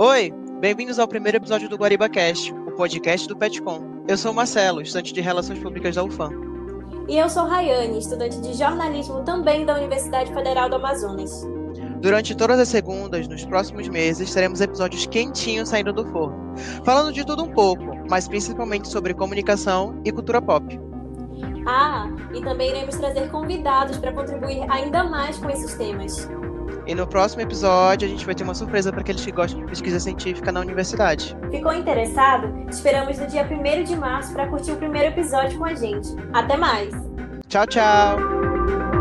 Oi, bem-vindos ao primeiro episódio do Guariba Cast, o podcast do Petcom. Eu sou Marcelo, estudante de Relações Públicas da UFAM. E eu sou Rayane, estudante de jornalismo também da Universidade Federal do Amazonas. Durante todas as segundas, nos próximos meses, teremos episódios quentinhos saindo do forno, falando de tudo um pouco, mas principalmente sobre comunicação e cultura pop. Ah, e também iremos trazer convidados para contribuir ainda mais com esses temas. E no próximo episódio a gente vai ter uma surpresa para aqueles que gostam de pesquisa científica na universidade. Ficou interessado? Esperamos no dia 1 de março para curtir o primeiro episódio com a gente. Até mais! Tchau, tchau!